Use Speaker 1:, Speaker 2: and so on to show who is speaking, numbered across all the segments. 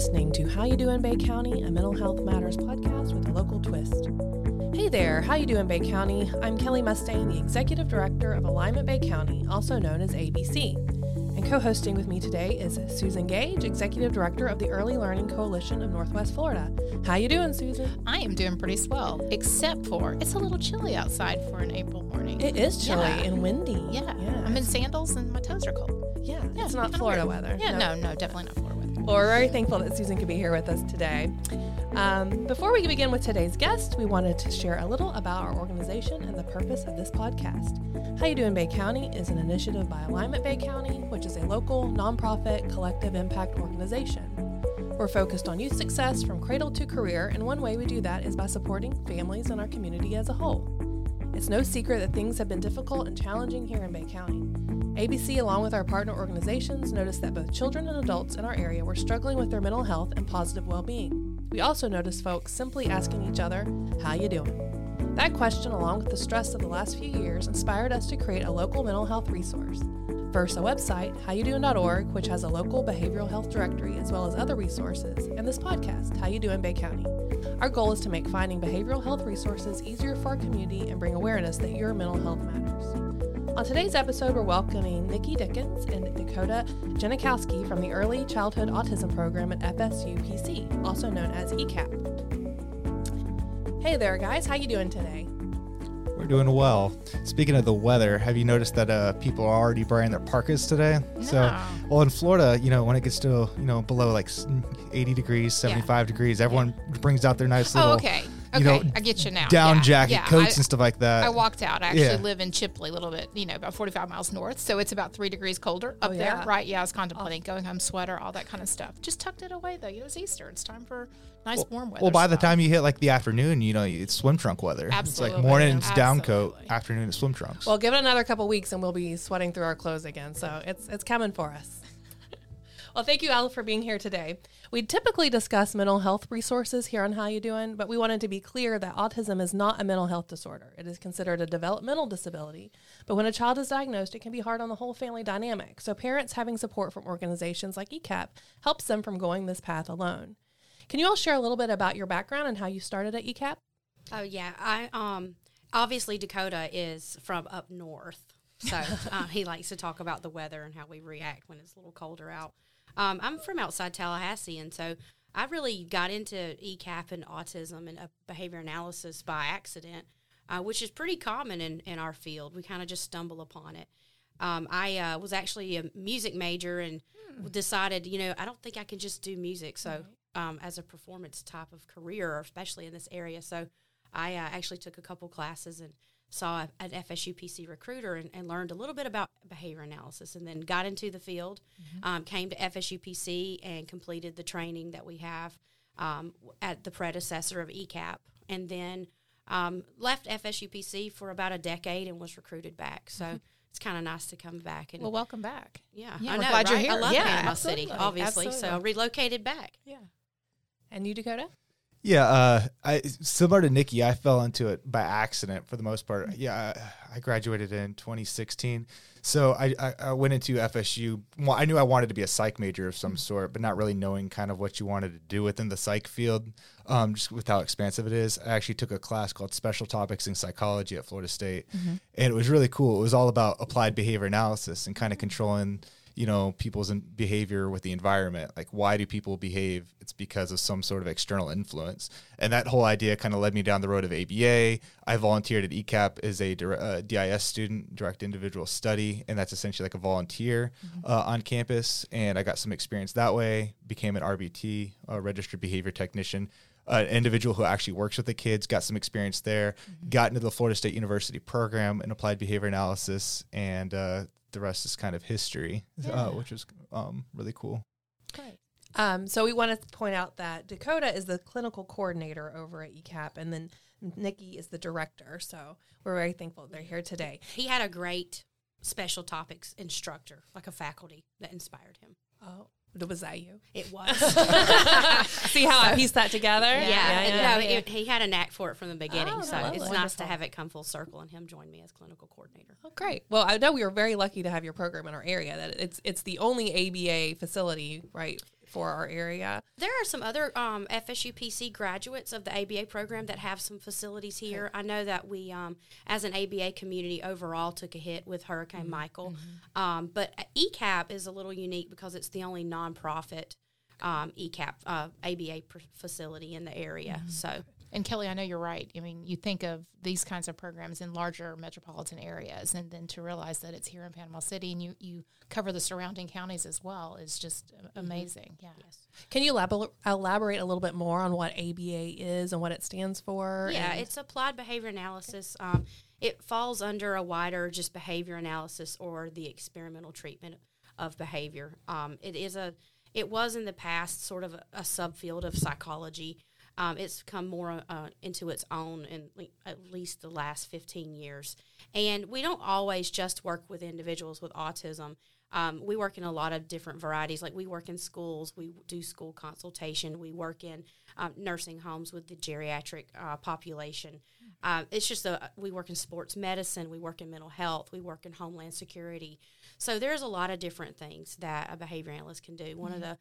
Speaker 1: listening to How You Doing Bay County, a Mental Health Matters podcast with a local twist. Hey there, how you doing Bay County? I'm Kelly Mustang, the Executive Director of Alignment Bay County, also known as ABC. And co-hosting with me today is Susan Gage, Executive Director of the Early Learning Coalition of Northwest Florida. How you doing, Susan?
Speaker 2: I am doing pretty swell, except for it's a little chilly outside for an April morning.
Speaker 1: It is chilly
Speaker 2: Yeah.
Speaker 1: and windy.
Speaker 2: yeah.
Speaker 1: yeah.
Speaker 2: I'm in sandals and my toes are cold.
Speaker 1: yeah,
Speaker 2: Yeah,
Speaker 1: it's not Florida
Speaker 2: weird.
Speaker 1: weather.
Speaker 2: Yeah, no, no, definitely not Florida
Speaker 1: Well, we're very thankful that Susan could be here with us today. Um, before we begin with today's guest, we wanted to share a little about our organization and the purpose of this podcast. How You Doing Bay County is an initiative by Alignment Bay County, which is a local, nonprofit, collective impact organization. We're focused on youth success from cradle to career, and one way we do that is by supporting families in our community as a whole. It's no secret that things have been difficult and challenging here in Bay County. ABC, along with our partner organizations, noticed that both children and adults in our area were struggling with their mental health and positive well-being. We also noticed folks simply asking each other, "How you doing?" That question, along with the stress of the last few years, inspired us to create a local mental health resource. First, a website, howyoudoing.org, which has a local behavioral health directory as well as other resources, and this podcast, How You Doing Bay County. Our goal is to make finding behavioral health resources easier for our community and bring awareness that your mental health matters. On today's episode, we're welcoming Nikki Dickens and Dakota Janikowski from the Early Childhood Autism Program at FSU PC, also known as ECAP. Hey there, guys. How you doing today?
Speaker 3: We're doing well. Speaking of the weather, have you noticed that uh, people are already wearing their parkas today? So, well, in Florida, you know, when it gets to you know below like 80 degrees, 75 degrees, everyone brings out their nice little
Speaker 2: Oh, okay.
Speaker 3: You
Speaker 2: Okay,
Speaker 3: know,
Speaker 2: I get you now.
Speaker 3: down
Speaker 2: Yeah,
Speaker 3: jacket,
Speaker 2: yeah,
Speaker 3: coats
Speaker 2: I-
Speaker 3: and stuff like that.
Speaker 2: I walked out. I actually
Speaker 3: Yeah.
Speaker 2: live in Chipley, a little bit, you know, about 45 miles north. So it's about three degrees colder up
Speaker 1: Oh,
Speaker 2: there. Right. Yeah. I was contemplating going home, sweater, all that kind of stuff. Just tucked it away, though. You know, it's Easter. It's time for nice warm weather.
Speaker 3: well, by the time you hit like the afternoon, you know, it's swim trunk weather.
Speaker 2: Absolutely.
Speaker 3: It's like morning it's down coat, afternoon it's swim trunks.
Speaker 1: Well, give it another couple weeks and we'll be sweating through our clothes again. So it's it's coming for us. Well, thank you, Al, for being here today. We typically discuss mental health resources here on How You Doing, but we wanted to be clear that autism is not a mental health disorder. It is considered a developmental disability. But when a child is diagnosed, it can be hard on the whole family dynamic. So parents having support from organizations like ECAP helps them from going this path alone. Can you all share a little bit about your background and how you started at ECAP?
Speaker 4: Oh yeah, I um obviously Dakota is from up north, so uh, he likes to talk about the weather and how we react when it's a little colder out. Um, I'm from outside Tallahassee, and so I really got into ECAP and autism and uh, behavior analysis by accident, uh, which is pretty common in in our field. We kind of just stumble upon it. Um, I uh, was actually a music major and decided, you know, I don't think I can just do music. So, um, as a performance type of career, especially in this area, so I uh, actually took a couple classes and saw an FSU PC recruiter and, and learned a little bit about behavior analysis, and then got into the field. Um, came to FSU PC and completed the training that we have um, at the predecessor of ECAP, and then um, left FSU PC for about a decade and was recruited back. So. It's kind of nice to come back and
Speaker 2: Well, welcome back.
Speaker 4: yeah,
Speaker 2: Yeah,
Speaker 4: I know,
Speaker 2: glad you're
Speaker 4: right? I
Speaker 2: here.
Speaker 4: love
Speaker 2: Yeah,
Speaker 4: Panama City,
Speaker 2: absolutely,
Speaker 4: obviously. So
Speaker 2: absolutely.
Speaker 4: relocated back.
Speaker 1: Yeah. And you, Dakota?
Speaker 3: Yeah, uh, I similar to Nikki, I fell into it by accident for the most part. Yeah, I, I graduated in 2016, so I, I, I went into FSU. Well, I knew I wanted to be a psych major of some sort, but not really knowing kind of what you wanted to do within the psych field, um, just with how expansive it is. I actually took a class called Special Topics in Psychology at Florida State, and it was really cool. It was all about applied behavior analysis and kind of controlling you know people's behavior with the environment. Like why do people behave? It's because of some sort of external influence. And that whole idea kind of led me down the road of aba i volunteered at ecap as a uh, dis student direct individual study and that's essentially like a volunteer uh, on campus. And i got some experience that way became an rbt a registered behavior technician an individual who actually works with the kids, got some experience there, got into the Florida State University program in applied behavior analysis, and uh, the rest is kind of history, uh, which is um, really cool.
Speaker 1: Great. Um, so we want to point out that Dakota is the clinical coordinator over at ECAP, and then Nikki is the director. So we're very thankful they're here today.
Speaker 4: He had a great special topics instructor, like a faculty that inspired him.
Speaker 1: Oh, was that you?
Speaker 4: It was.
Speaker 1: See how I pieced that together?
Speaker 4: yeah, no, it- he had a knack for it from the beginning.
Speaker 1: Oh,
Speaker 4: so
Speaker 1: lovely.
Speaker 4: it's nice
Speaker 1: Wonderful.
Speaker 4: to have it come full circle and him join me as clinical coordinator.
Speaker 1: Oh, great. Well, I know we were very lucky to have your program in our area. That it's it's the only ABA facility, right, for our area.
Speaker 4: There are some other um, FSU PC graduates of the ABA program that have some facilities here. I know that we, um, as an ABA community overall, took a hit with Hurricane Michael. Um, but ECAP is a little unique because it's the only nonprofit um, ECAP uh, ABA pr- facility in the area. So
Speaker 2: And Kelly, I know you're right. I mean, you think of these kinds of programs in larger metropolitan areas, and then to realize that it's here in Panama City and you, you cover the surrounding counties as well is just amazing. Yeah.
Speaker 1: Can you elabor- elaborate a little bit more on what ABA is and what it stands for?
Speaker 4: Yeah,
Speaker 1: and-
Speaker 4: it's applied behavior analysis. Um, it falls under a wider just behavior analysis or the experimental treatment of behavior. Um, it is a, it was in the past sort of a, a subfield of psychology. Um, it's come more uh, into its own in at least the last 15 years. And we don't always just work with individuals with autism. Um, we work in a lot of different varieties. Like we work in schools, we do school consultation, we work in um, nursing homes with the geriatric uh, population. Uh, it's just a we work in sports medicine, we work in mental health, we work in homeland security. So there's a lot of different things that a behavior analyst can do. One of the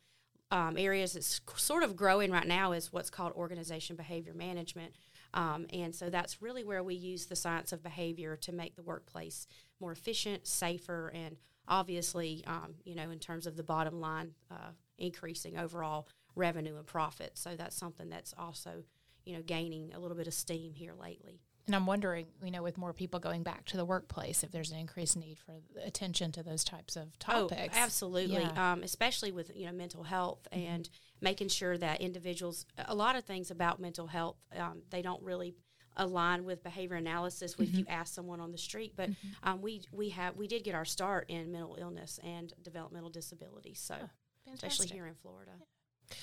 Speaker 4: um, areas that's sort of growing right now is what's called organization behavior management. Um, and so that's really where we use the science of behavior to make the workplace more efficient, safer, and obviously, um, you know, in terms of the bottom line, uh, increasing overall revenue and profit. So that's something that's also, you know, gaining a little bit of steam here lately.
Speaker 2: And I'm wondering, you know, with more people going back to the workplace, if there's an increased need for attention to those types of topics.
Speaker 4: Oh, absolutely.
Speaker 2: Yeah.
Speaker 4: Um, especially with you know mental health and making sure that individuals. A lot of things about mental health um, they don't really align with behavior analysis if you ask someone on the street. But um, we we have we did get our start in mental illness and developmental disability. So especially here in Florida.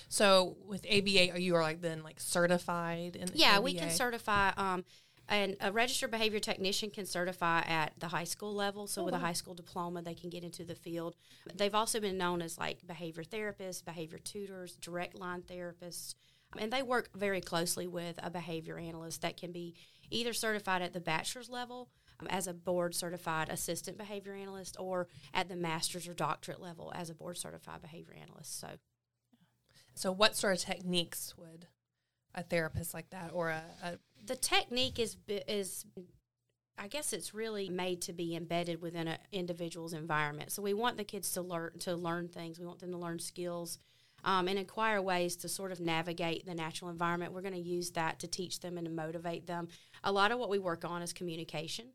Speaker 1: so with ABA, are you are like then like certified in
Speaker 4: Yeah, we can certify. Um, and a registered behavior technician can certify at the high school level. So, with a high school diploma, they can get into the field. They've also been known as like behavior therapists, behavior tutors, direct line therapists. And they work very closely with a behavior analyst that can be either certified at the bachelor's level um, as a board certified assistant behavior analyst or at the master's or doctorate level as a board certified behavior analyst. So,
Speaker 1: So what sort of techniques would a therapist like that or a, a
Speaker 4: the technique is is I guess it's really made to be embedded within an individual's environment. So we want the kids to learn to learn things. We want them to learn skills um, and acquire ways to sort of navigate the natural environment. We're going to use that to teach them and to motivate them. A lot of what we work on is communication.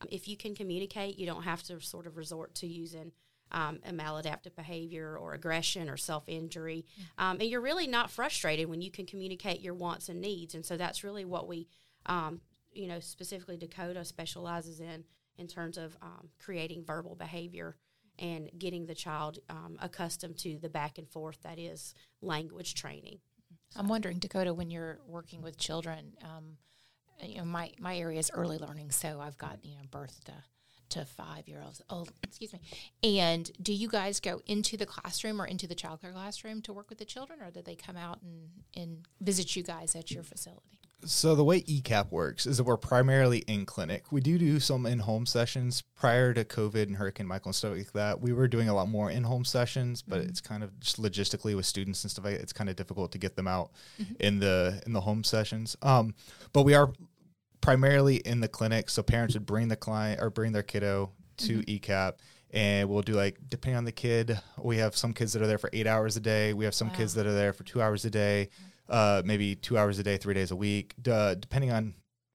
Speaker 4: Um, if you can communicate, you don't have to sort of resort to using um, a maladaptive behavior or aggression or self injury. Um, and you're really not frustrated when you can communicate your wants and needs. And so that's really what we, um, you know, specifically Dakota specializes in in terms of um, creating verbal behavior and getting the child um, accustomed to the back and forth that is language training.
Speaker 2: I'm wondering, Dakota, when you're working with children, you know, my, my area is early learning, so I've got, you know, birth to, to five year olds. Oh, excuse me. And do you guys go into the classroom or into the childcare classroom to work with the children, or do they come out and, and visit you guys at your facility?
Speaker 3: So the way ECAP works is that we're primarily in clinic. We do do some in-home sessions prior to COVID and Hurricane Michael and stuff like that. We were doing a lot more in-home sessions, but it's kind of just logistically with students and stuff like that. It's kind of difficult to get them out in the in the home sessions. Um, but we are primarily in the clinic, so parents would bring the client or bring their kiddo to ECAP. And we'll do like depending on the kid. We have some kids that are there for eight hours a day. We have some kids that are there for two hours a day uh, maybe two hours a day, three days a week, d- depending on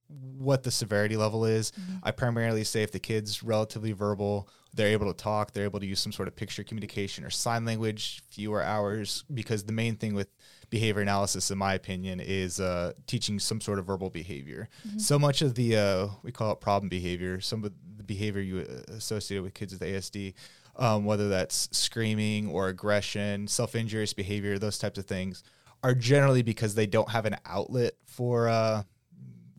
Speaker 3: what the severity level is. I primarily say if the kid's relatively verbal, they're able to talk, they're able to use some sort of picture communication or sign language, fewer hours, because the main thing with behavior analysis, in my opinion, is uh, teaching some sort of verbal behavior. So much of the, uh, we call it problem behavior, some of the behavior you uh, associate with kids with ASD. Um, whether that's screaming or aggression, self injurious behavior, those types of things, are generally because they don't have an outlet for uh,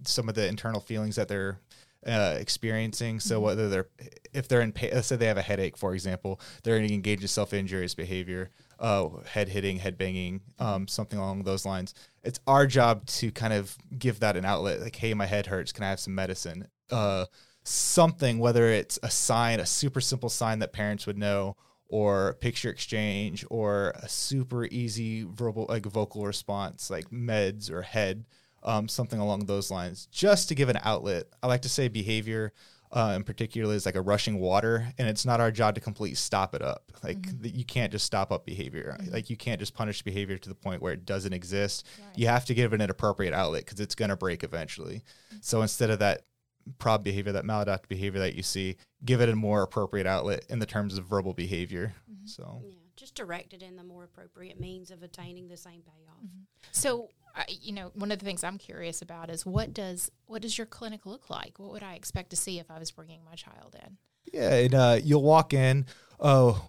Speaker 3: some of the internal feelings that they're uh, experiencing. So whether they're if they're in pain, let's say they have a headache, for example, they're going to engage in self injurious behavior, uh, head hitting, head banging, um, something along those lines. It's our job to kind of give that an outlet. Like, hey, my head hurts. Can I have some medicine? Uh, something, whether it's a sign, a super simple sign that parents would know, or picture exchange or a super easy verbal like vocal response like meds or head um, something along those lines. Just to give an outlet i like to say behavior uh, in particular is like a rushing water and it's not our job to completely stop it up. Like mm-hmm. th- you can't just stop up behavior. Mm-hmm. Like you can't just punish behavior to the point where it doesn't exist. You have to give it an appropriate outlet because it's going to break eventually. Mm-hmm. So instead of that prob behavior, that maladaptive behavior that you see, give it a more appropriate outlet in the terms of verbal behavior. So
Speaker 4: Yeah, just direct it in the more appropriate means of attaining the same payoff.
Speaker 2: So, I you know, one of the things I'm curious about is what does what does your clinic look like? What would I expect to see if I was bringing my child in?
Speaker 3: yeah, and uh, you'll walk in. Oh,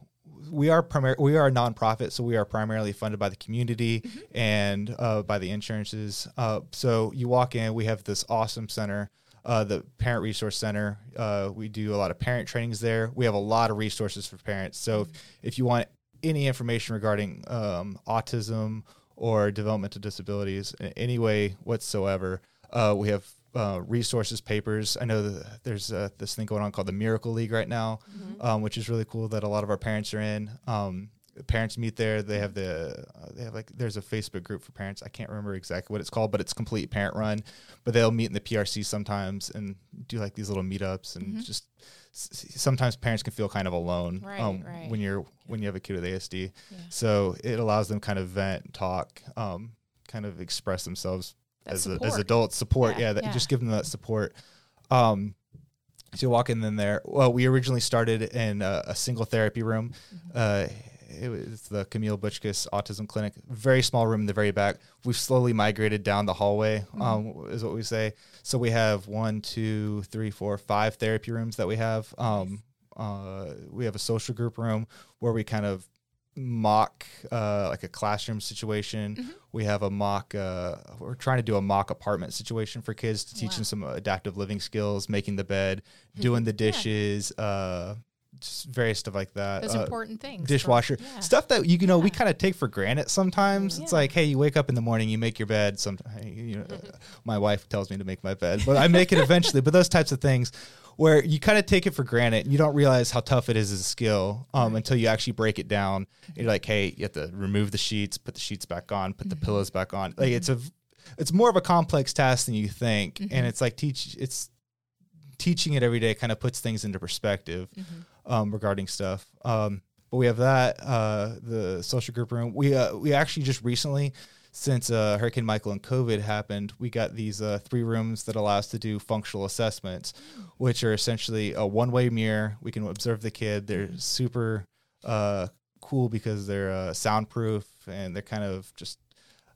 Speaker 3: we are primar- we are a nonprofit, so we are primarily funded by the community and uh, by the insurances. Uh, so you walk in, we have this awesome center. Uh, the Parent Resource Center. Uh, we do a lot of parent trainings there. We have a lot of resources for parents. So if, if you want any information regarding um, autism or developmental disabilities in any way whatsoever, uh, we have uh, resources papers. I know that there's uh, this thing going on called the Miracle League right now, um, which is really cool that a lot of our parents are in. Um, parents meet there. They have the uh, they have like there's a Facebook group for parents. I can't remember exactly what it's called, but it's complete parent run. But they'll meet in the PRC sometimes and do like these little meetups and just s- s- sometimes parents can feel kind of alone
Speaker 2: Right,
Speaker 3: um,
Speaker 2: right.
Speaker 3: when you're when you have a kid with ASD. So it allows them kind of vent, talk, um, kind of express themselves
Speaker 2: That
Speaker 3: as, a, as adults. Support,
Speaker 2: Yeah,
Speaker 3: yeah, that,
Speaker 2: yeah.
Speaker 3: just give them that support. Um, so you walk in then there. Well, we originally started in a, a single therapy room.
Speaker 2: Mm-hmm.
Speaker 3: Uh, it was the Camille Butchkus Autism Clinic. Very small room in the very back. We've slowly migrated down the hallway,
Speaker 2: Mm-hmm.
Speaker 3: um, is what we say. So we have one, two, three, four, five therapy rooms that we have. Um, uh, we have a social group room where we kind of mock uh, like a classroom situation.
Speaker 2: Mm-hmm.
Speaker 3: We have a mock. Uh, we're trying to do a mock apartment situation for kids to teach
Speaker 2: Wow.
Speaker 3: them some adaptive living skills, making the bed,
Speaker 2: Mm-hmm.
Speaker 3: doing the dishes, uh, just various stuff like that.
Speaker 2: Those
Speaker 3: Uh,
Speaker 2: important things. for-
Speaker 3: dishwasher
Speaker 2: yeah.
Speaker 3: stuff that you know we kind of take for granted sometimes it's like hey you wake up in the morning you make your bed sometimes you know my wife tells me to make my bed but i make it eventually but those types of things where you kind of take it for granted you don't realize how tough it is as a skill um, until you actually break it down you're like hey you have to remove the sheets put the sheets back on put the
Speaker 2: Mm-hmm.
Speaker 3: pillows back on like it's a it's more of a complex task than you think
Speaker 2: Mm-hmm.
Speaker 3: and it's like teach it's teaching it every day kind of puts things into perspective
Speaker 2: Mm-hmm.
Speaker 3: Um, regarding stuff. Um, but we have that uh, the social group room. We uh, we actually just recently, since uh, Hurricane Michael and COVID happened, we got these uh, three rooms that allow us to do functional assessments, which are essentially a one way mirror. We can observe the kid. They're super uh, cool because they're uh, soundproof and they're kind of just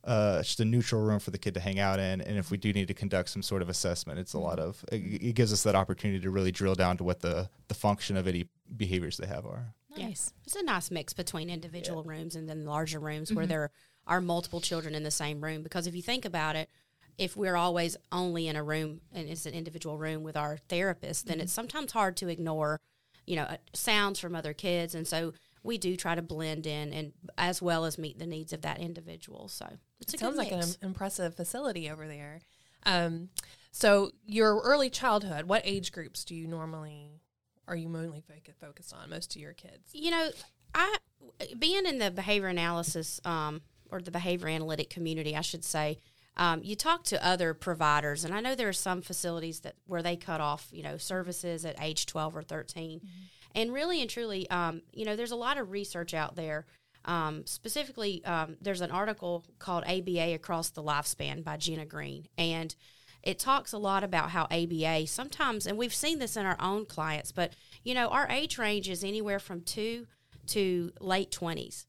Speaker 3: uh, just a neutral room for the kid to hang out in. And if we do need to conduct some sort of assessment, it's a lot of it, it gives us that opportunity to really drill down to what the the function of any behaviors they have are.
Speaker 2: Nice.
Speaker 4: It's a nice mix between individual rooms and then larger rooms where there are multiple children in the same room. Because if you think about it, if we're always only in a room and it's an individual room with our therapist, then it's sometimes hard to ignore, you know, uh, sounds from other kids. And so we do try to blend in and as well as meet the needs of that individual. So it's a
Speaker 1: It sounds
Speaker 4: good
Speaker 1: like an
Speaker 4: mix.
Speaker 1: im- impressive facility over there. Um, so your early childhood, what age groups do you normally are you mainly focused on most of your kids?
Speaker 4: you know, I being in the behavior analysis um, or the behavior analytic community, I should say. Um, you talk to other providers, and I know there are some facilities that where they cut off, you know, services at age twelve or 13 and really and truly, um, you know, there's a lot of research out there. Um, specifically, um, there's an article called ABA Across the Lifespan by Gina Green, and it talks a lot about how ABA sometimes, and we've seen this in our own clients, but you know, our age range is anywhere from two to late 20s.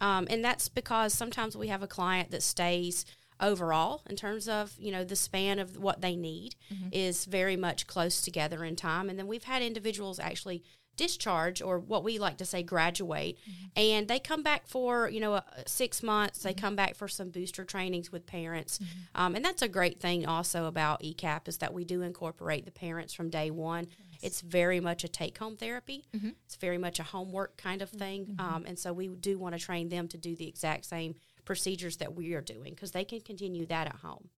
Speaker 4: Um, and that's because sometimes we have a client that stays overall in terms of, you know, the span of what they need is very much close together in time. And then we've had individuals actually discharge or what we like to say graduate and they come back for you know uh, six months they come back for some booster trainings with parents. Um, and that's a great thing also about ecap is that we do incorporate the parents from day one. It's very much a take-home therapy. It's very much a homework kind of thing um, and so we do want to train them to do the exact same procedures that we are doing because they can continue that at home.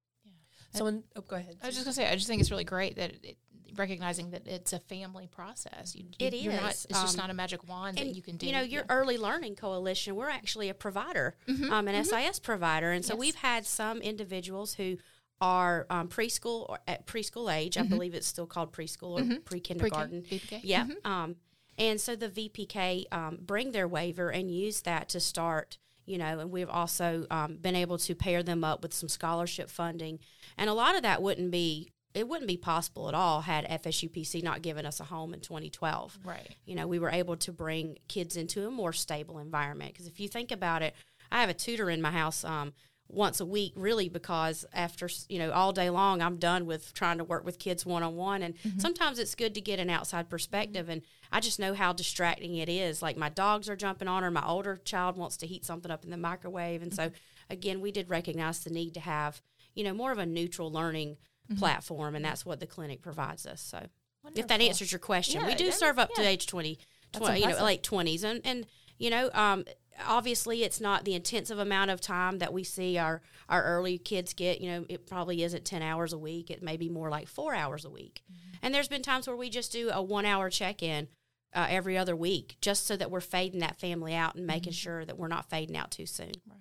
Speaker 1: So when, oh, go ahead.
Speaker 2: I was just gonna say, I just think it's really great that it, recognizing that it's a family process. You,
Speaker 4: It
Speaker 2: you're Not,
Speaker 4: is.
Speaker 2: it's just
Speaker 4: Um,
Speaker 2: not a magic wand
Speaker 4: and
Speaker 2: that you can do.
Speaker 4: You know, your
Speaker 2: Yeah.
Speaker 4: early learning coalition, we're actually a provider, um, an SIS provider, and so
Speaker 2: Yes.
Speaker 4: we've had some individuals who are um, preschool or at preschool age. I believe it's still called preschool or pre kindergarten. Yeah. Um, and so the VPK um, bring their waiver and use that to start. You know, and we've also um, been able to pair them up with some scholarship funding, and a lot of that wouldn't be it wouldn't be possible at all had FSUPC not given us a home in 2012
Speaker 2: Right.
Speaker 4: you know, we were able to bring kids into a more stable environment. Because if you think about it, I have a tutor in my house um, once a week, really, because after, you know, all day long, I'm done with trying to work with kids one on one. And mm-hmm. sometimes it's good to get an outside perspective. Mm-hmm. And I just know how distracting it is. Like my dogs are jumping on her, my older child wants to heat something up in the microwave. And so, mm-hmm. again, we did recognize the need to have, you know, more of a neutral learning platform. And that's what the clinic provides us. So, if that answers your question, we do serve up to age 20, 20 you know, late 20s. And, and you know, um, obviously it's not the intensive amount of time that we see our, our early kids get. You know, it probably isn't 10 hours a week. It may be more like four hours a week.
Speaker 2: Mm-hmm.
Speaker 4: And there's been times where we just do a one hour check in uh, every other week just so that we're fading that family out and making
Speaker 2: Mm-hmm.
Speaker 4: sure that we're not fading out too soon.
Speaker 2: Right.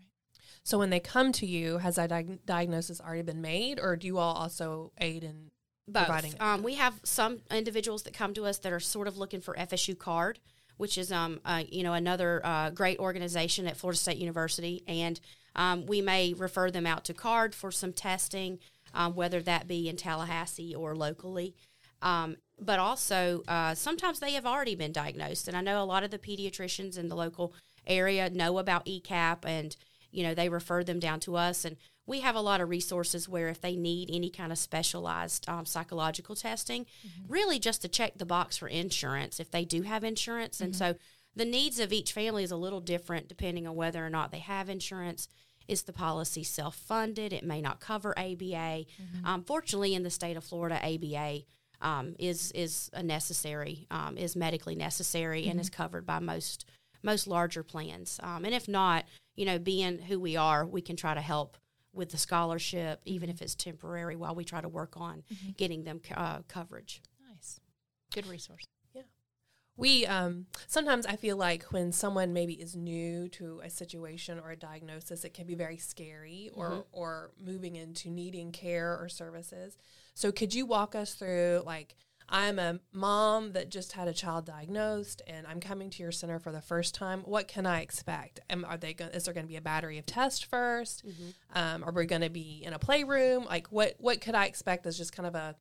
Speaker 1: So when they come to you, has that diag- diagnosis already been made, or do you all also aid in providing
Speaker 4: Both.
Speaker 1: it?
Speaker 4: Um, we have some individuals that come to us that are sort of looking for FSU CARD, which is um, uh, you know another uh, great organization at Florida State University, and um, we may refer them out to CARD for some testing, um, whether that be in Tallahassee or locally. Um, but also, uh, sometimes they have already been diagnosed, and I know a lot of the pediatricians in the local area know about ECAP, and you know they refer them down to us, and we have a lot of resources where if they need any kind of specialized um, psychological testing, really just to check the box for insurance if they do have insurance, and so the needs of each family is a little different depending on whether or not they have insurance. Is the policy self funded? It may not cover ABA. Um, fortunately, in the state of Florida, ABA um, is is a necessary, um, is medically necessary, and is covered by most most larger plans. Um, and if not, you know, being who we are, we can try to help with the scholarship, even if it's temporary, while we try to work on getting them uh, coverage.
Speaker 2: Nice. Good resource. Yeah.
Speaker 1: We um, sometimes I feel like when someone maybe is new to a situation or a diagnosis, it can be very scary or or moving into needing care or services. So could you walk us through like I'm a mom that just had a child diagnosed and I'm coming to your center for the first time. What can I expect? Am, are they going? Is there going to be a battery of tests 1st Um, are we going to be in a playroom? Like what what could I expect as just kind of a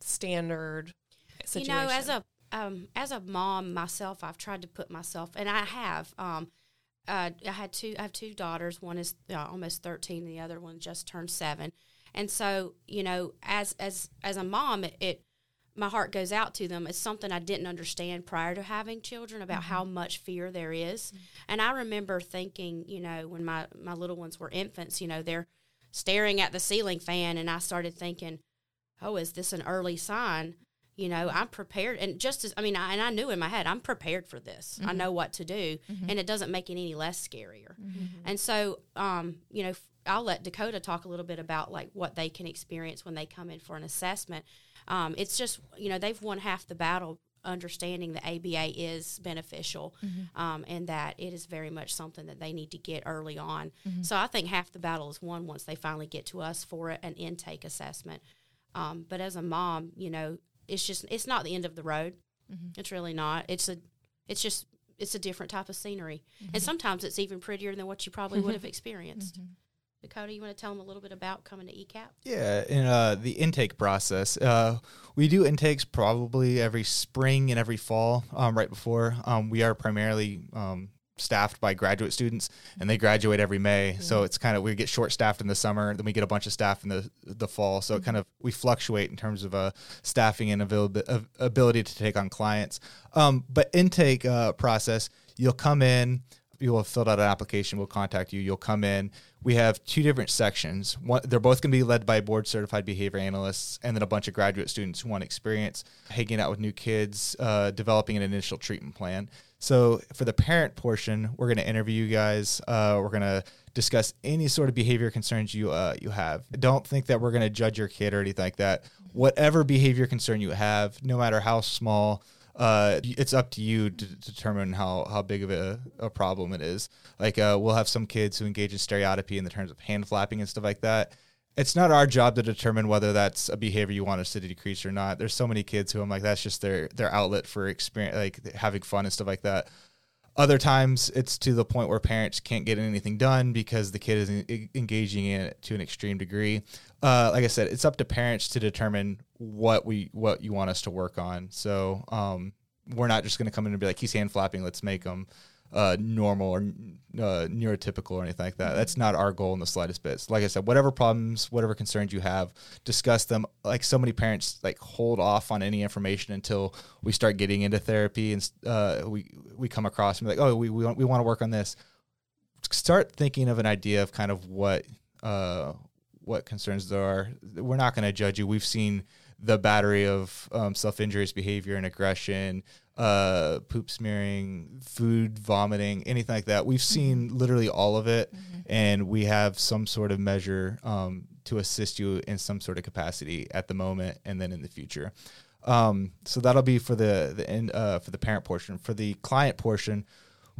Speaker 1: standard situation?
Speaker 4: You know, as a um, as a mom myself, I've tried to put myself, and I have. Um, uh, I had two. I have two daughters. One is uh, almost thirteen. The other one just turned seven. And so, you know, as as as a mom, it, it my heart goes out to them. It's something I didn't understand prior to having children about mm-hmm. how much fear there is. Mm-hmm. And I remember thinking, you know, when my my little ones were infants, you know, they're staring at the ceiling fan, and I started thinking, oh, is this an early sign? You know, I'm prepared, and just as I mean, I, and I knew in my head, I'm prepared for this. I mm-hmm. know what to do, and it doesn't make it any less scarier. And so, um, you know, I'll let Dakota talk a little bit about like what they can experience when they come in for an assessment. Um, it's just you know they've won half the battle understanding that ABA is beneficial um, and that it is very much something that they need to get early on. So I think half the battle is won once they finally get to us for an intake assessment. Um, but as a mom, you know, it's just it's not the end of the road. It's really not. It's a it's just it's a different type of scenery, and sometimes it's even prettier than what you probably would have experienced. Dakota, you want to tell them a little bit about coming to ECAP?
Speaker 3: Yeah, in uh, the intake process, uh, we do intakes probably every spring and every fall, um, right before. Um, we are primarily um, staffed by graduate students, and they graduate every May. So it's kind of we get short staffed in the summer, then we get a bunch of staff in the the fall. So it kind of we fluctuate in terms of uh, staffing and availability, ability to take on clients. Um, but intake uh, process, you'll come in you'll have filled out an application. We'll contact you. You'll come in. We have two different sections. One, they're both going to be led by board certified behavior analysts, and then a bunch of graduate students who want experience hanging out with new kids, uh, developing an initial treatment plan. So for the parent portion, we're going to interview you guys. Uh, we're going to discuss any sort of behavior concerns you uh, you have. Don't think that we're going to judge your kid or anything like that. Whatever behavior concern you have, no matter how small, uh, it's up to you to determine how, how big of a, a problem it is. Like uh, we'll have some kids who engage in stereotypy in the terms of hand flapping and stuff like that. It's not our job to determine whether that's a behavior you want us to decrease or not. There's so many kids who I'm like, that's just their their outlet for experience, like having fun and stuff like that. Other times, it's to the point where parents can't get anything done because the kid is engaging in it to an extreme degree. Uh, like I said, it's up to parents to determine what we what you want us to work on. So um, we're not just going to come in and be like, he's hand flapping, let's make him uh, normal or uh, neurotypical or anything like that. That's not our goal in the slightest bit. So like I said, whatever problems, whatever concerns you have, discuss them. Like so many parents, like hold off on any information until we start getting into therapy and uh, we we come across and be like, oh, we we want, we want to work on this. Start thinking of an idea of kind of what uh, what concerns there are. We're not going to judge you. We've seen the battery of um, self injurious behavior and aggression, uh, poop smearing, food vomiting, anything like that. We've seen mm-hmm. literally all of it, mm-hmm. and we have some sort of measure um, to assist you in some sort of capacity at the moment and then in the future. Um, so that'll be for the the end uh, for the parent portion. For the client portion,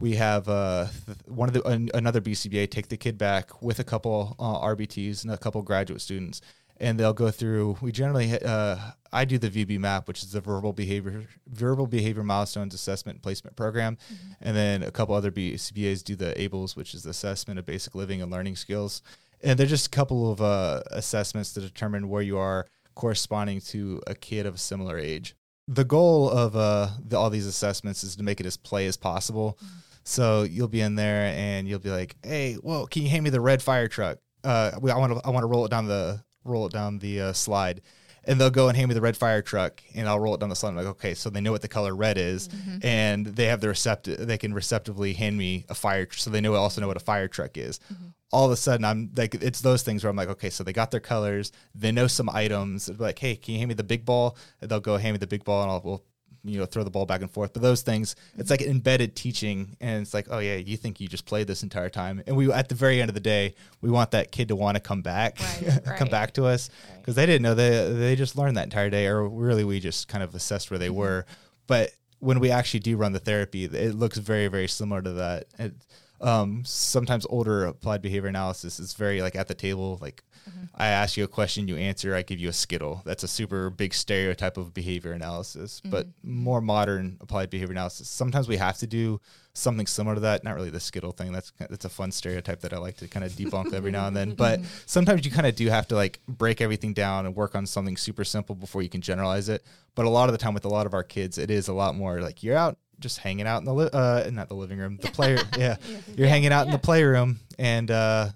Speaker 3: we have uh, one of the an, another BCBA take the kid back with a couple uh, RBTs and a couple graduate students and they'll go through. We generally, uh, I do the VB-MAPP, which is the verbal behavior verbal behavior milestones assessment and placement program, mm-hmm. and then a couple other CBAs do the ABLLS, which is the assessment of basic living and learning skills. And they're just a couple of uh, assessments to determine where you are corresponding to a kid of a similar age. The goal of uh, the, all these assessments is to make it as play as possible. Mm-hmm. So you'll be in there and you'll be like, "Hey, well, can you hand me the red fire truck? Uh, I want to I want to roll it down the roll it down the uh, slide and they'll go and hand me the red fire truck and I'll roll it down the slide. I'm like, okay, so they know what the color red is mm-hmm. and they have the receptive, they can receptively hand me a fire. Truck so they know also know what a fire truck is. Mm-hmm. All of a sudden I'm like, it's those things where I'm like, okay, so they got their colors. They know some items. like, hey, can you hand me the big ball? And they'll go hand me the big ball and I'll, we'll you know throw the ball back and forth but those things it's like embedded teaching and it's like oh yeah you think you just played this entire time and we at the very end of the day we want that kid to want to come back right, right. come back to us because right. they didn't know they they just learned that entire day or really we just kind of assessed where they mm-hmm. were but when we actually do run the therapy it looks very very similar to that it, um, sometimes older applied behavior analysis is very like at the table like mm-hmm. i ask you a question you answer i give you a skittle. That's a super big stereotype of behavior analysis mm-hmm. but more modern applied behavior analysis. Sometimes we have to do something similar to that not really the skittle thing. That's that's a fun stereotype that i like to kind of debunk every now and then. But mm-hmm. sometimes you kind of do have to like break everything down and work on something super simple before you can generalize it. But a lot of the time with a lot of our kids it is a lot more like you're out just hanging out in the li- uh not the living room the player yeah. You're hanging out in the playroom and uh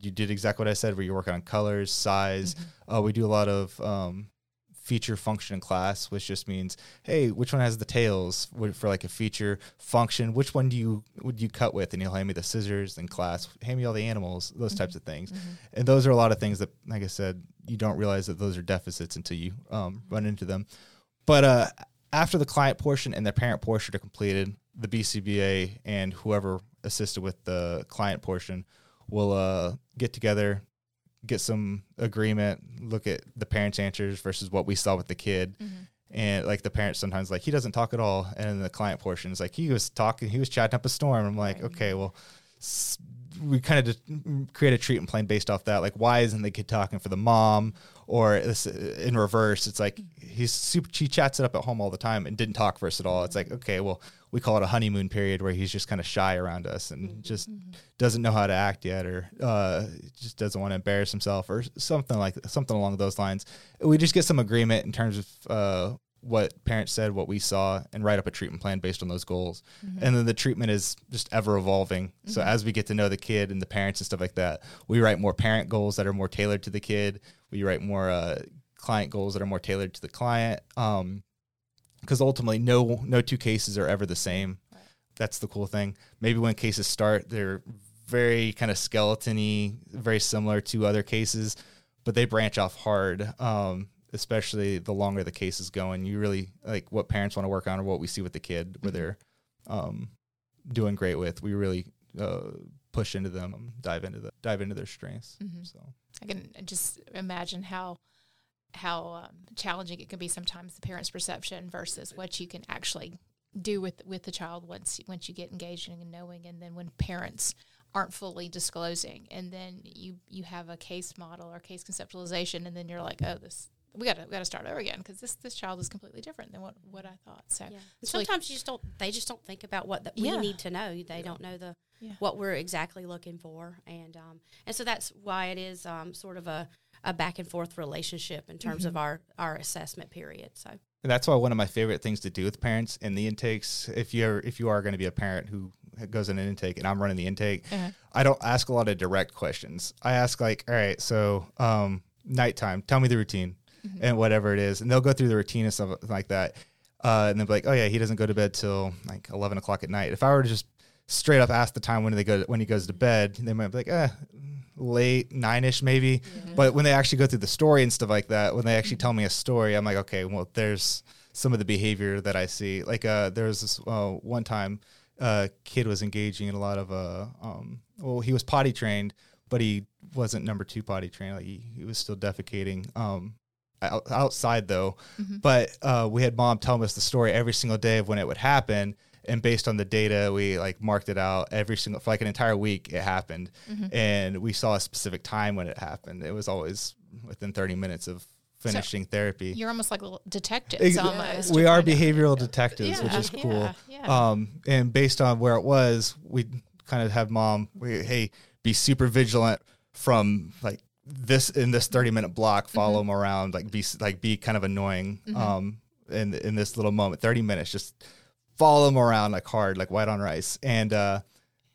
Speaker 3: you did exactly what I said where you're working on colors size mm-hmm. uh, we do a lot of um feature function class which just means hey which one has the tails for like a feature function which one do you would you cut with and he'll hand me the scissors in class hand me all the animals those mm-hmm. types of things mm-hmm. and those are a lot of things that like i said you don't realize that those are deficits until you um, run into them but uh, after the client portion and the parent portion are completed, the BCBA and whoever assisted with the client portion will uh, get together, get some agreement, look at the parents' answers versus what we saw with the kid. Mm-hmm. And like the parents sometimes like he doesn't talk at all, and the client portion is like he was talking, he was chatting up a storm. I'm like, right. okay, well, we kind of create a treatment plan based off that. Like, why isn't the kid talking for the mom? Or in reverse, it's like he's super. He chats it up at home all the time and didn't talk for us at all. It's like, okay, well, we call it a honeymoon period where he's just kind of shy around us and mm-hmm. just mm-hmm. doesn't know how to act yet, or uh, just doesn't want to embarrass himself, or something like something along those lines. We just get some agreement in terms of uh, what parents said, what we saw, and write up a treatment plan based on those goals. Mm-hmm. And then the treatment is just ever evolving. Mm-hmm. So as we get to know the kid and the parents and stuff like that, we write more parent goals that are more tailored to the kid. We write more uh, client goals that are more tailored to the client. Um, because ultimately, no no two cases are ever the same. that's the cool thing. Maybe when cases start, they're very kind of skeletony, very similar to other cases, but they branch off hard. Um, especially the longer the case is going, you really like what parents want to work on or what we see with the kid where they're um, doing great with. We really uh, push into them, dive into the dive into their strengths.
Speaker 2: Mhm.
Speaker 3: So
Speaker 2: I can just imagine how how um, challenging it can be sometimes the parents' perception versus what you can actually do with with the child once once you get engaged and knowing, and then when parents aren't fully disclosing, and then you you have a case model or case conceptualization, and then you're like, oh, this we got to we got to start over again because this this child is completely different than what what I thought. So
Speaker 4: Yeah.
Speaker 2: it's really-
Speaker 4: Sometimes you just don't. They just don't think about what the, we
Speaker 2: Yeah.
Speaker 4: need to know. They don't know the
Speaker 2: Yeah.
Speaker 4: what we're exactly looking for, and um, and so that's why it is um, sort of a, a back and forth relationship in terms
Speaker 2: Mm-hmm.
Speaker 4: of our our assessment period. So
Speaker 3: And that's why one of my favorite things to do with parents in the intakes, if you're if you are going to be a parent who goes in an intake and I'm running the intake,
Speaker 2: Uh-huh.
Speaker 3: I don't ask a lot of direct questions. I ask like, all right, so um, nighttime, tell me the routine and whatever it is, and they'll go through the routine and stuff like that, uh, and they'll be like, oh yeah, he doesn't go to bed till like eleven o'clock at night. If I were to just straight up ask the time when they go when he goes to bed, they might be like, eh, late nine ish maybe. But when they actually go through the story and stuff like that, when they actually tell me a story, I'm like, okay, well, there's some of the behavior that I see. Like, uh, there was this uh, one time, uh, kid was engaging in a lot of, uh, um, well, he was potty trained, but he wasn't number two potty trained. Like, he, he was still defecating. Um, out, outside though, but uh, we had mom telling us the story every single day of when it would happen, and based on the data, we like marked it out every single for like an entire week. It happened, and we saw a specific time when it happened. It was always within thirty minutes of finishing therapy.
Speaker 2: you're almost like little detectives
Speaker 3: Ex-
Speaker 2: almost.
Speaker 3: we are behavioral detectives, which is cool.
Speaker 2: yeah, yeah.
Speaker 3: Um, and based on where it was, we kind of have mom, we, hey, be super vigilant from like this in this 30 minute block, follow them around, like be like be kind of annoying. Um, in in this little moment, 30 minutes, just follow them around like hard, like white on rice. And uh,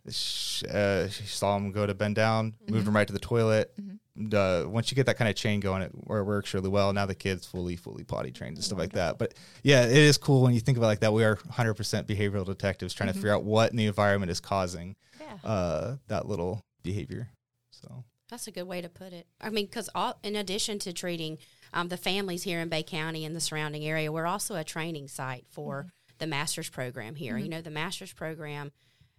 Speaker 3: sh- uh, she saw him go to bend down, moved him right to the toilet. And, uh, once you get that kind of chain going, it wor- works really well. Now the kid's fully, fully potty trained and stuff like that. But yeah, it is cool when you think about it like that. We are 100% behavioral detectives trying to figure out what in the environment is causing
Speaker 2: Yeah.
Speaker 3: uh, that little behavior. So
Speaker 4: That's a good way to put it. I mean, because in addition to treating um, the families here in Bay County and the surrounding area, we're also a training site for the master's program here. You know, the master's program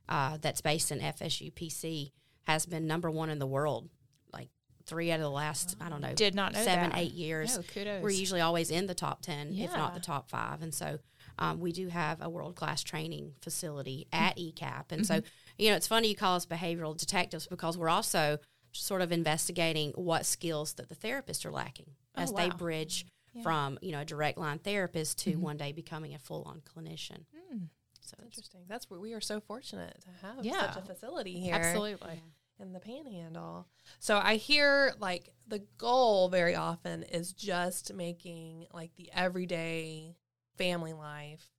Speaker 4: uh, that's based in FSU PC has been number one in the world, like three out of the last, I don't know,
Speaker 2: Did not know
Speaker 4: seven,
Speaker 2: that.
Speaker 4: eight years.
Speaker 2: Oh, kudos.
Speaker 4: We're usually always in the top 10, if not the top five. And so um, we do have a world class training facility at ECAP. And so, you know, it's funny you call us behavioral detectives because we're also sort of investigating what skills that the therapists are lacking as they
Speaker 2: wow.
Speaker 4: bridge from, you know, a direct line therapist to mm-hmm. one day becoming a full on clinician. Hmm. So it's
Speaker 1: Interesting. That's where we are so fortunate to have
Speaker 2: Yeah.
Speaker 1: such a facility here.
Speaker 2: Absolutely.
Speaker 1: in the panhandle. So I hear like the goal very often is just making like the everyday family life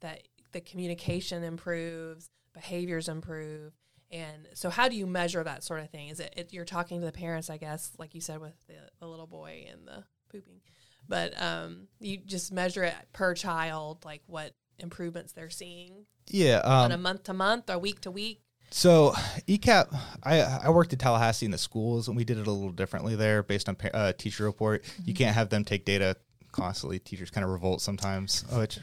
Speaker 1: that the communication improves, behaviors improve. And so how do you measure that sort of thing? Is it, it you're talking to the parents, I guess, like you said with the, the little boy and the pooping. But um, you just measure it per child, like what improvements they're seeing
Speaker 3: yeah,
Speaker 1: on a
Speaker 3: um,
Speaker 1: month to month or week to week.
Speaker 3: so ECAP, I I worked at Tallahassee in the schools, and we did it a little differently there, based on uh, teacher report. You can't have them take data constantly. Teachers kind of revolt sometimes, which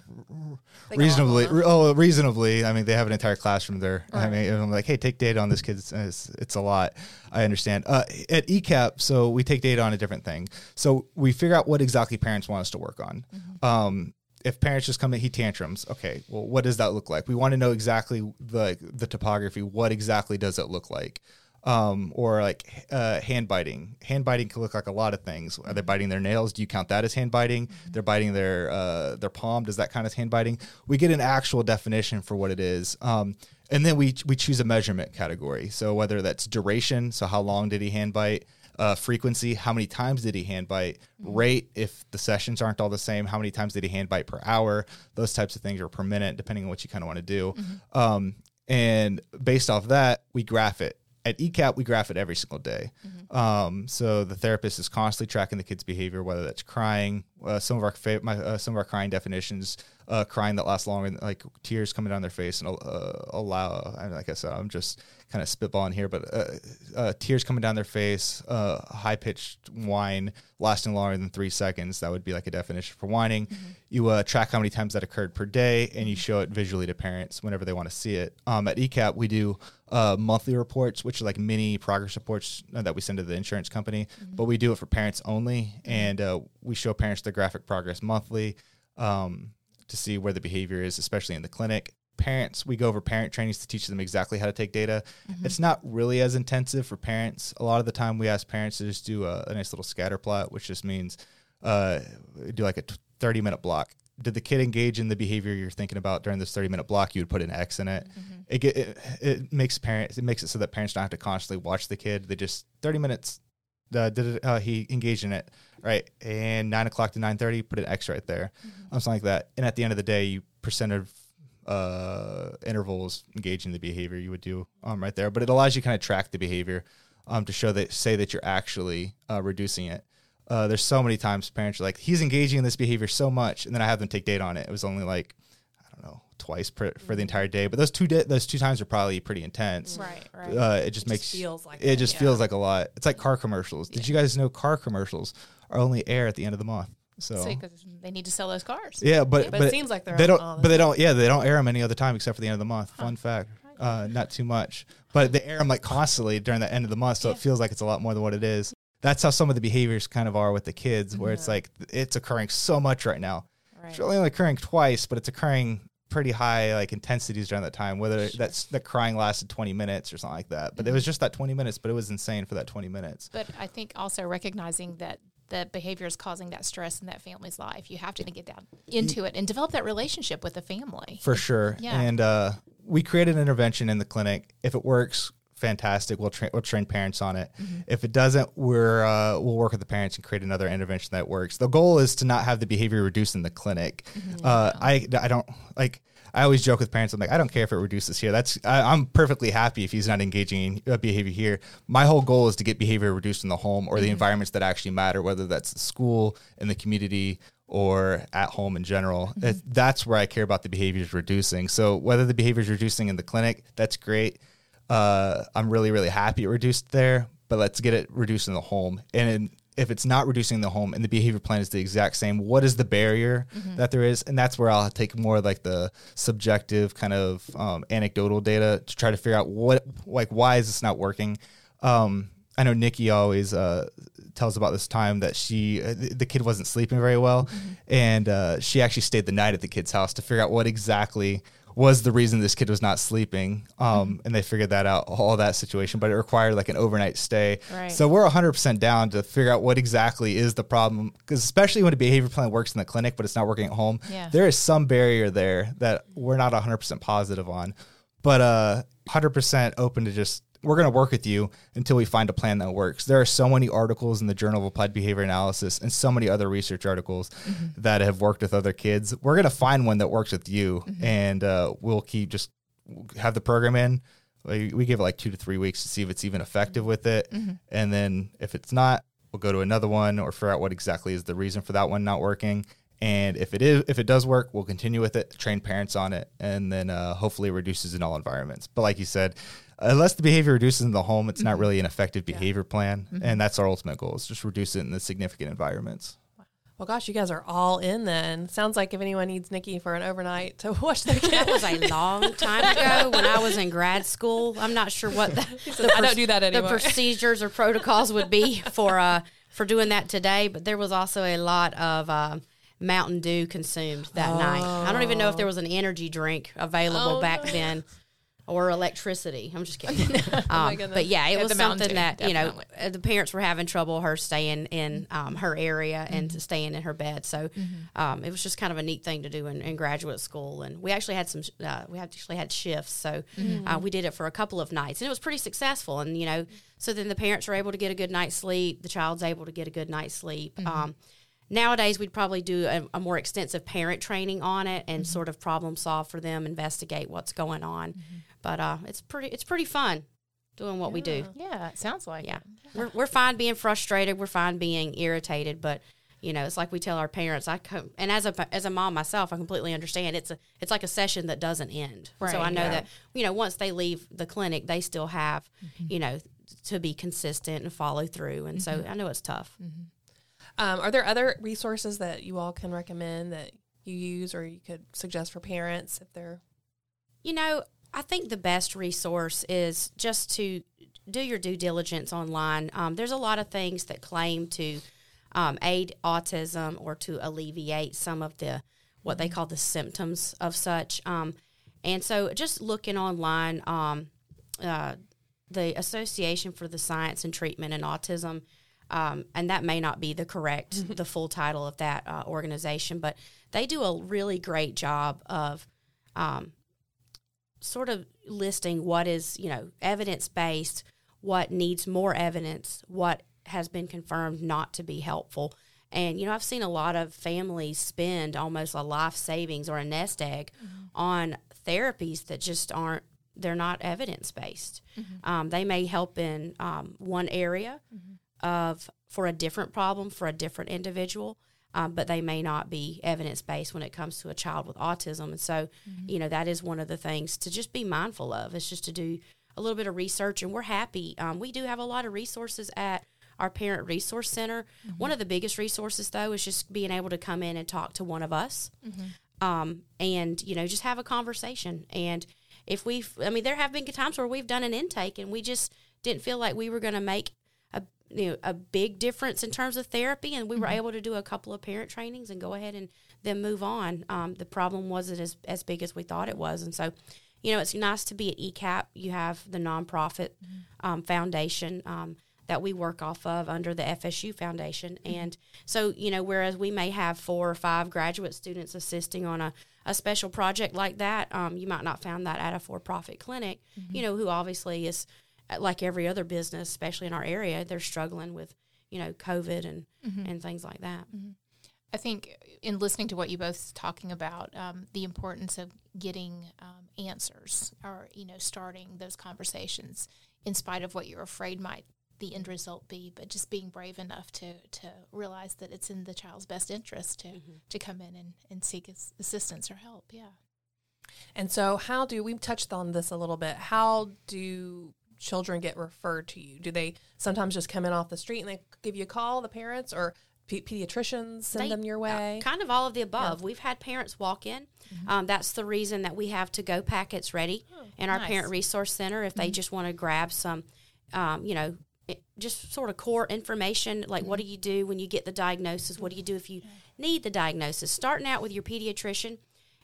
Speaker 1: They
Speaker 3: reasonably,
Speaker 1: all, huh?
Speaker 3: oh, reasonably. I mean, they have an entire classroom there. I mean, I'm like, hey, take data on this kid. It's, it's, a lot. I understand. Uh, at ECAP, so we take data on a different thing. So we figure out what exactly parents want us to work on. Um, if parents just come in, he tantrums. Okay, well, what does that look like? We want to know exactly the the topography. What exactly does it look like? Um, or like uh, hand biting. Hand biting can look like a lot of things. Are they biting their nails? Do you count that as hand biting? They're biting their uh, their palm. Does that count as hand biting? We get an actual definition for what it is. Um, and then we we choose a measurement category. So whether that's duration, so how long did he hand bite? Uh, frequency, how many times did he hand bite? Rate, if the sessions aren't all the same, how many times did he hand bite per hour? Those types of things, or per minute, depending on what you kind of want to do. Um, and based off that, we graph it At ECAP, we graph it every single day.
Speaker 2: Mm-hmm.
Speaker 3: Um, so the therapist is constantly tracking the kid's behavior, whether that's crying. Uh, some of our fa- my, uh, some of our crying definitions, uh, crying that lasts longer, than, like tears coming down their face, and uh, allow. I mean, like I said, I'm just kind of spitballing here, but uh, uh, tears coming down their face, uh, high pitched whine lasting longer than three seconds. That would be like a definition for whining. You uh, track how many times that occurred per day, and you show it visually to parents whenever they want to see it. Um, at ECAP, we do uh, monthly reports, which are like mini progress reports uh, that we send to the insurance company, but we do it for parents only, and uh, we show parents the graphic progress monthly um, to see where the behavior is, especially in the clinic. Parents, we go over parent trainings to teach them exactly how to take data. It's not really as intensive for parents. A lot of the time, we ask parents to just do a, a nice little scatter plot, which just means uh, do like a t- 30 minute block. Did the kid engage in the behavior you're thinking about during this 30 minute block? You would put an X in it. It, get, it it makes parents it makes it so that parents don't have to constantly watch the kid. They just 30 minutes. Uh, did it, uh, he engaged in it right? And nine o'clock to nine thirty, put an X right there, um, something like that. And at the end of the day, you percent of uh, intervals engaging the behavior you would do um, right there. But it allows you to kind of track the behavior um, to show that say that you're actually uh, reducing it. Uh, there's so many times parents are like, he's engaging in this behavior so much, and then I have them take data on it. It was only like, I don't know, twice per, for the entire day. But those two da- those two times are probably pretty intense.
Speaker 2: Right, right.
Speaker 3: Uh, it just makes
Speaker 1: feels like
Speaker 3: it
Speaker 1: it,
Speaker 3: just
Speaker 1: yeah.
Speaker 3: feels like a lot. It's like car commercials. Did you guys know car commercials are only air at the end of the month? So,
Speaker 2: because they need to sell those cars.
Speaker 3: yeah, but
Speaker 1: But it seems like they're
Speaker 3: they don't. But they don't. Yeah, they don't air them any other time except for the end of the month. Fun fact. Uh, not too much, but they air them like constantly during the end of the month, so it feels like it's a lot more than what it is. That's how some of the behaviors kind of are with the kids, where it's like it's occurring so much right now.
Speaker 2: Right.
Speaker 3: It's really only occurring twice, but it's occurring pretty high like intensities during that time. Whether that's the crying lasted twenty minutes or something like that, but it was just that twenty minutes, but it was insane for that twenty minutes.
Speaker 2: But I think also recognizing that the behavior is causing that stress in that family's life, you have to get down into it and develop that relationship with the family.
Speaker 3: for sure.
Speaker 2: Yeah.
Speaker 3: And uh, we create an intervention in the clinic. If it works, fantastic. We'll train we'll train parents on it. If it doesn't, we're uh, we'll work with the parents and create another intervention that works. The goal is to not have the behavior reduced in the clinic. Uh, I I don't like. I always joke with parents. I'm like, I don't care if it reduces here. That's I, I'm perfectly happy if he's not engaging in uh, behavior here. My whole goal is to get behavior reduced in the home or the environments that actually matter, whether that's the school and the community or at home in general. That- That's where I care about the behaviors reducing. So whether the behaviors reducing in the clinic, that's great. Uh, I'm really really happy it reduced there, but let's get it reduced in the home. And if it's not reducing the home and the behavior plan is the exact same, what is the barrier that there is? And that's where I'll take more like the subjective kind of um, anecdotal data to try to figure out what like why is this not working. Um, I know Nikki always uh, tells about this time that she uh, the the kid wasn't sleeping very well, and uh, she actually stayed the night at the kid's house to figure out what exactly was the reason this kid was not sleeping. Um, And they figured that out, all that situation, but it required like an overnight stay.
Speaker 2: Right.
Speaker 3: So we're 100% down to figure out what exactly is the problem, because especially when a behavior plan works in the clinic, but it's not working at home,
Speaker 2: Yeah.
Speaker 3: there is some barrier there that we're not 100% positive on. But uh, 100% open to just we're going to work with you until we find a plan that works. There are so many articles in the Journal of Applied Behavior Analysis and so many other research articles that have worked with other kids. We're going to find one that works with you, and uh, we'll keep just have the program in. We, we give it like two to three weeks to see if it's even effective with it, and then if it's not, we'll go to another one or figure out what exactly is the reason for that one not working. And if it is, if it does work, we'll continue with it, train parents on it, and then uh, hopefully it reduces in all environments. But like you said, unless the behavior reduces in the home, it's not really an effective behavior plan, and that's our ultimate goal: is just reduce it in the significant environments.
Speaker 1: Well, gosh, you guys are all in then. Sounds like if anyone needs Nikki for an overnight to watch their
Speaker 4: That
Speaker 1: kid.
Speaker 4: was a long time ago when I was in grad school. I'm not sure what the, the
Speaker 1: I don't do that
Speaker 4: the procedures or protocols would be for uh for doing that today. But there was also a lot of uh, Mountain Dew consumed that night. I don't even know if there was an energy drink available
Speaker 1: Oh,
Speaker 4: back
Speaker 1: no.
Speaker 4: then. Or electricity. I'm just kidding.
Speaker 1: Oh
Speaker 4: um,
Speaker 1: goodness.
Speaker 4: but yeah, it
Speaker 2: Yeah,
Speaker 4: was something that you know uh, the parents were having trouble her staying in um, her area and
Speaker 2: Mm-hmm.
Speaker 4: staying in her bed. So um, it was just kind of a neat thing to do in, in graduate school. And we actually had some uh, we actually had shifts, so
Speaker 2: Mm-hmm.
Speaker 4: uh, we did it for a couple of nights, and it was pretty successful. And you know, so then the parents are able to get a good night's sleep. The child's able to get a good night's sleep.
Speaker 2: Mm-hmm.
Speaker 4: Um, Nowadays, we'd probably do a, a more extensive parent training on it and
Speaker 2: Mm-hmm.
Speaker 4: sort of problem solve for them, investigate what's going on.
Speaker 2: Mm-hmm.
Speaker 4: But uh, it's pretty it's pretty fun. doing what we do.
Speaker 2: Yeah, it sounds like
Speaker 4: Yeah.
Speaker 2: it.
Speaker 4: We're, we're fine being frustrated. We're fine being irritated, but you know, it's like we tell our parents. I com- and as a as a mom myself, I completely understand. It's a it's like a session that doesn't end. so I know
Speaker 2: yeah.
Speaker 4: that you know once they leave the clinic, they still have
Speaker 2: Mm-hmm.
Speaker 4: you know to be consistent and follow through. And
Speaker 2: Mm-hmm.
Speaker 4: so I know it's tough.
Speaker 1: Um, are there other resources that you all can recommend that you use or you could suggest for parents if they're
Speaker 4: You know, I think the best resource is just to do your due diligence online. Um, there's a lot of things that claim to um, aid autism or to alleviate some of the what they call the symptoms of such. Um, and so, just looking online, um, uh, the Association for the Science and Treatment in Autism, um, and that may not be the correct, the full title of that uh, organization, but they do a really great job of um, sort of listing what is you know evidence based, what needs more evidence, what has been confirmed not to be helpful. And you know, I've seen a lot of families spend almost a life savings or a nest egg on therapies that just aren't they're not evidence based. Um, they may help in um, one area of for a different problem for a different individual, um, but they may not be evidence based when it comes to a child with autism. And so, you know, that is one of the things to just be mindful of. It's just to do a little bit of research, and we're happy. Um, we do have a lot of resources at our parent resource center. One of the biggest resources, though, is just being able to come in and talk to one of us, um, and you know, just have a conversation. And if we, I mean, there have been times where we've done an intake and we just didn't feel like we were going to make you know a big difference in terms of therapy, and we were able to do a couple of parent trainings and go ahead and then move on. Um, the problem wasn't as as big as we thought it was, and so. You know, it's nice to be at ECAP. You have the nonprofit um, foundation um, that we work off of under the FSU Foundation. And so, you know, whereas we may have four or five graduate students assisting on a, a special project like that, um, you might not find that at a for profit clinic, you know, who obviously is like every other business, especially in our area, they're struggling with, you know, COVID and, and things like that.
Speaker 2: I think in listening to what you both talking about, um, the importance of getting um, answers or you know starting those conversations in spite of what you're afraid might the end result be, but just being brave enough to to realize that it's in the child's best interest to to come in and, and seek as- assistance or help. Yeah.
Speaker 1: And so, how do we touched on this a little bit? How do children get referred to you? Do they sometimes just come in off the street and they give you a call, the parents, or pe- pediatricians send
Speaker 4: They-
Speaker 1: them your
Speaker 4: uh,
Speaker 1: way?
Speaker 4: kind of all of the above. We've had parents walk in. Um, that's the reason that we have to go packets ready in our
Speaker 2: nice.
Speaker 4: parent resource center. If they just want to grab some, um, you know, it, just sort of core information like what do you do when you get the diagnosis? What do you do if you need the diagnosis? Starting out with your pediatrician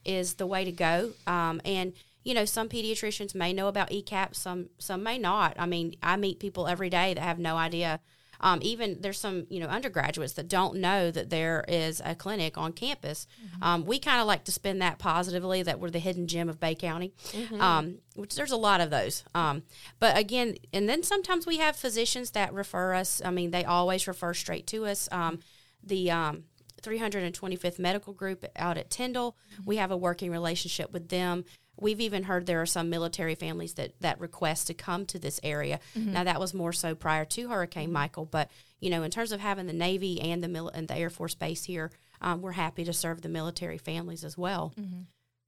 Speaker 4: is the way to go. Um, and you know, some pediatricians may know about ECAP, some some may not. I mean, I meet people every day that have no idea. Um, even there's some you know undergraduates that don't know that there is a clinic on campus. Um, we kind of like to spin that positively that we're the hidden gem of Bay County, um, which there's a lot of those. Um, but again, and then sometimes we have physicians that refer us. I mean, they always refer straight to us. Um, the um, 325th Medical Group out at Tyndall. We have a working relationship with them. We've even heard there are some military families that, that request to come to this area. Now that was more so prior to Hurricane Michael, but you know, in terms of having the Navy and the mil- and the Air Force Base here, um, we're happy to serve the military families as well.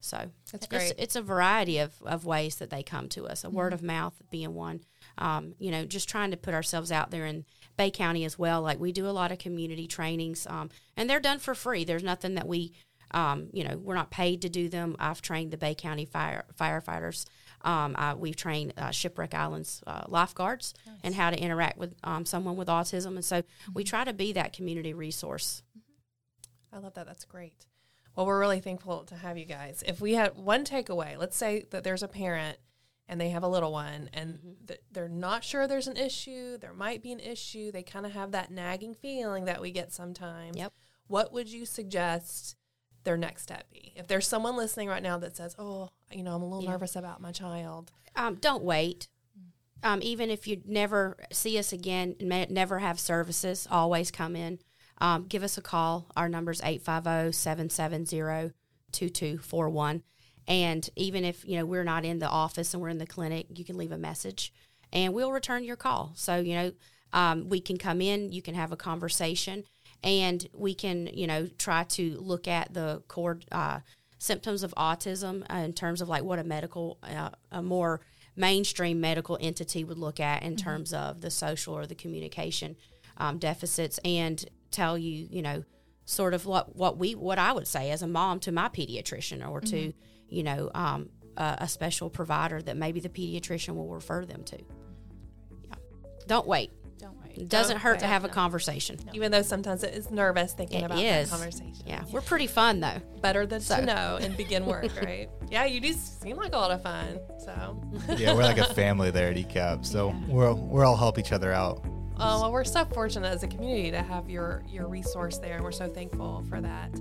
Speaker 4: So
Speaker 1: That's
Speaker 4: It's,
Speaker 1: great.
Speaker 4: it's a variety of, of ways that they come to us. A word of mouth being one. Um, you know, just trying to put ourselves out there in Bay County as well. Like we do a lot of community trainings, um, and they're done for free. There's nothing that we, um, you know, we're not paid to do them. I've trained the Bay County fire firefighters. Um, I, we've trained uh, Shipwreck Islands uh, lifeguards and how to interact with um, someone with autism, and so we try to be that community resource.
Speaker 1: I love that. That's great. Well, we're really thankful to have you guys. If we had one takeaway, let's say that there's a parent and they have a little one and th- they're not sure there's an issue, there might be an issue, they kind of have that nagging feeling that we get sometimes.
Speaker 4: Yep.
Speaker 1: What would you suggest their next step be? If there's someone listening right now that says, "Oh, you know, I'm a little
Speaker 4: Yeah.
Speaker 1: nervous about my child."
Speaker 4: um, don't wait. Um, even if you never see us again, may, never have services, always come in. Um, give us a call. Our number is 850-770-2241. And even if, you know, we're not in the office and we're in the clinic, you can leave a message and we'll return your call. So, you know, um, we can come in, you can have a conversation, and we can, you know, try to look at the core uh, symptoms of autism uh, in terms of like what a medical, uh, a more mainstream medical entity would look at in terms of the social or the communication um, deficits and tell you, you know, sort of what, what we, what I would say as a mom to my pediatrician or to, you know, um, a, a special provider that maybe the pediatrician will refer them to. Yeah. Don't wait.
Speaker 2: Don't.
Speaker 4: It doesn't
Speaker 1: Don't
Speaker 4: hurt to have a conversation.
Speaker 1: Even though sometimes it is nervous thinking
Speaker 4: It
Speaker 1: about
Speaker 4: is.
Speaker 1: that conversation.
Speaker 4: Yeah, we're pretty fun though.
Speaker 1: Better than
Speaker 4: So.
Speaker 1: to know and begin work, right? yeah, you do seem like a lot of fun. So,
Speaker 3: yeah, we're like a family there at ECAP, so we're we're all help each other out.
Speaker 1: oh, well, we're so fortunate as a community to have your your resource there, and we're so thankful for that.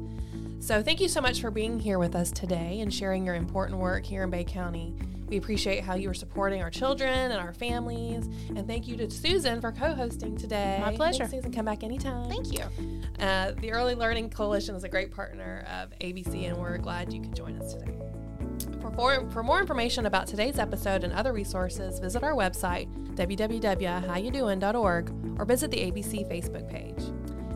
Speaker 1: So, thank you so much for being here with us today and sharing your important work here in Bay County. We appreciate how you are supporting our children and our families. And thank you to Susan for co hosting today.
Speaker 2: My pleasure.
Speaker 1: Thanks, Susan. Come back anytime.
Speaker 2: Thank you.
Speaker 1: Uh, the Early Learning Coalition is a great partner of ABC, and we're glad you could join us today. For, for, for more information about today's episode and other resources, visit our website, www.howyoudooin.org, or visit the ABC Facebook page.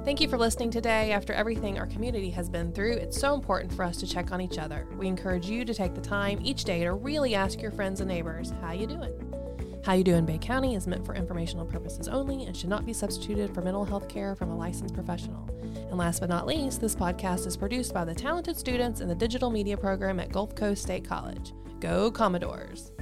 Speaker 1: Thank you for listening today. After everything our community has been through, it's so important for us to check on each other. We encourage you to take the time each day to really ask your friends and neighbors, how you doing? How You Doing Bay County is meant for informational purposes only and should not be substituted for mental health care from a licensed professional. And last but not least, this podcast is produced by the talented students in the digital media program at Gulf Coast State College. Go Commodores!